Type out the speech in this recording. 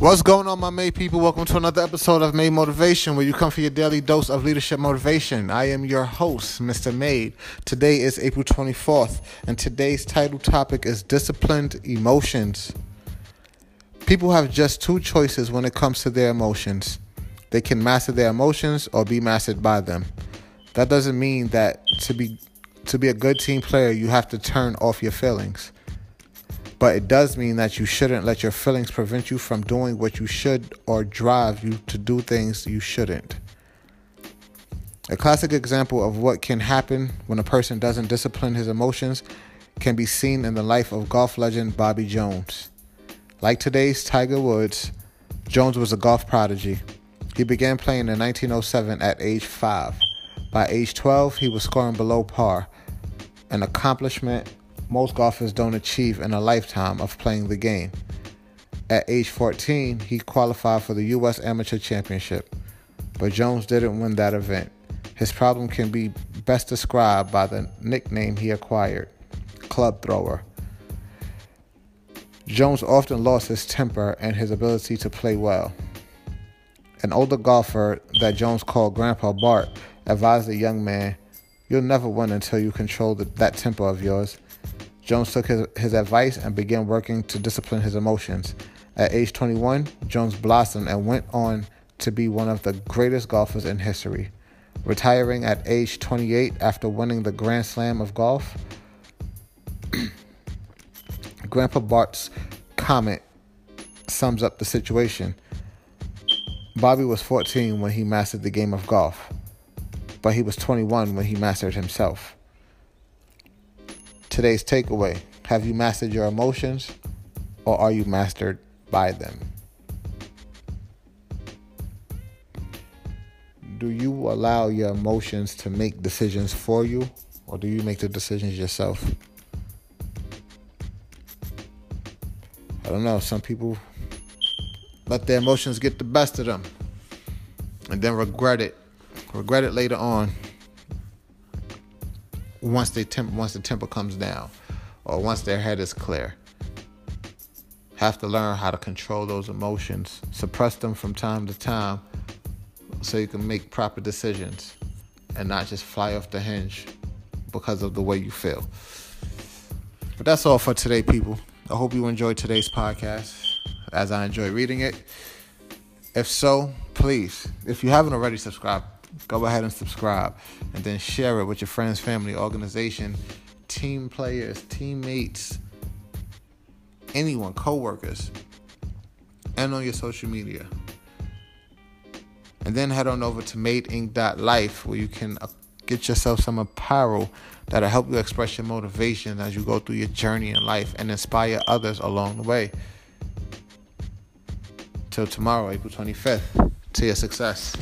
What's going on, my May people? Welcome to another episode of Made Motivation, where you come for your daily dose of leadership motivation. I am your host, Mr. Made. Today is April 24th, and today's title topic is Disciplined Emotions. People have just two choices when it comes to their emotions they can master their emotions or be mastered by them. That doesn't mean that to be to be a good team player, you have to turn off your feelings. But it does mean that you shouldn't let your feelings prevent you from doing what you should or drive you to do things you shouldn't. A classic example of what can happen when a person doesn't discipline his emotions can be seen in the life of golf legend Bobby Jones. Like today's Tiger Woods, Jones was a golf prodigy. He began playing in 1907 at age 5. By age 12, he was scoring below par, an accomplishment most golfers don't achieve in a lifetime of playing the game. At age 14, he qualified for the U.S. Amateur Championship, but Jones didn't win that event. His problem can be best described by the nickname he acquired club thrower. Jones often lost his temper and his ability to play well. An older golfer that Jones called Grandpa Bart advised the young man, You'll never win until you control the, that temper of yours. Jones took his, his advice and began working to discipline his emotions. At age 21, Jones blossomed and went on to be one of the greatest golfers in history. Retiring at age 28 after winning the Grand Slam of golf, Grandpa Bart's comment sums up the situation. Bobby was 14 when he mastered the game of golf, but he was 21 when he mastered himself. Today's takeaway Have you mastered your emotions or are you mastered by them? Do you allow your emotions to make decisions for you or do you make the decisions yourself? I don't know. Some people let their emotions get the best of them and then regret it. Regret it later on once they temp- once the temper comes down or once their head is clear. Have to learn how to control those emotions, suppress them from time to time so you can make proper decisions and not just fly off the hinge because of the way you feel. But that's all for today, people. I hope you enjoyed today's podcast as I enjoy reading it. If so, please, if you haven't already subscribed, go ahead and subscribe and then share it with your friends, family, organization, team players, teammates, anyone, co-workers, and on your social media. And then head on over to madeinc.life where you can uh, get yourself some apparel that'll help you express your motivation as you go through your journey in life and inspire others along the way. Till tomorrow, April 25th, to your success.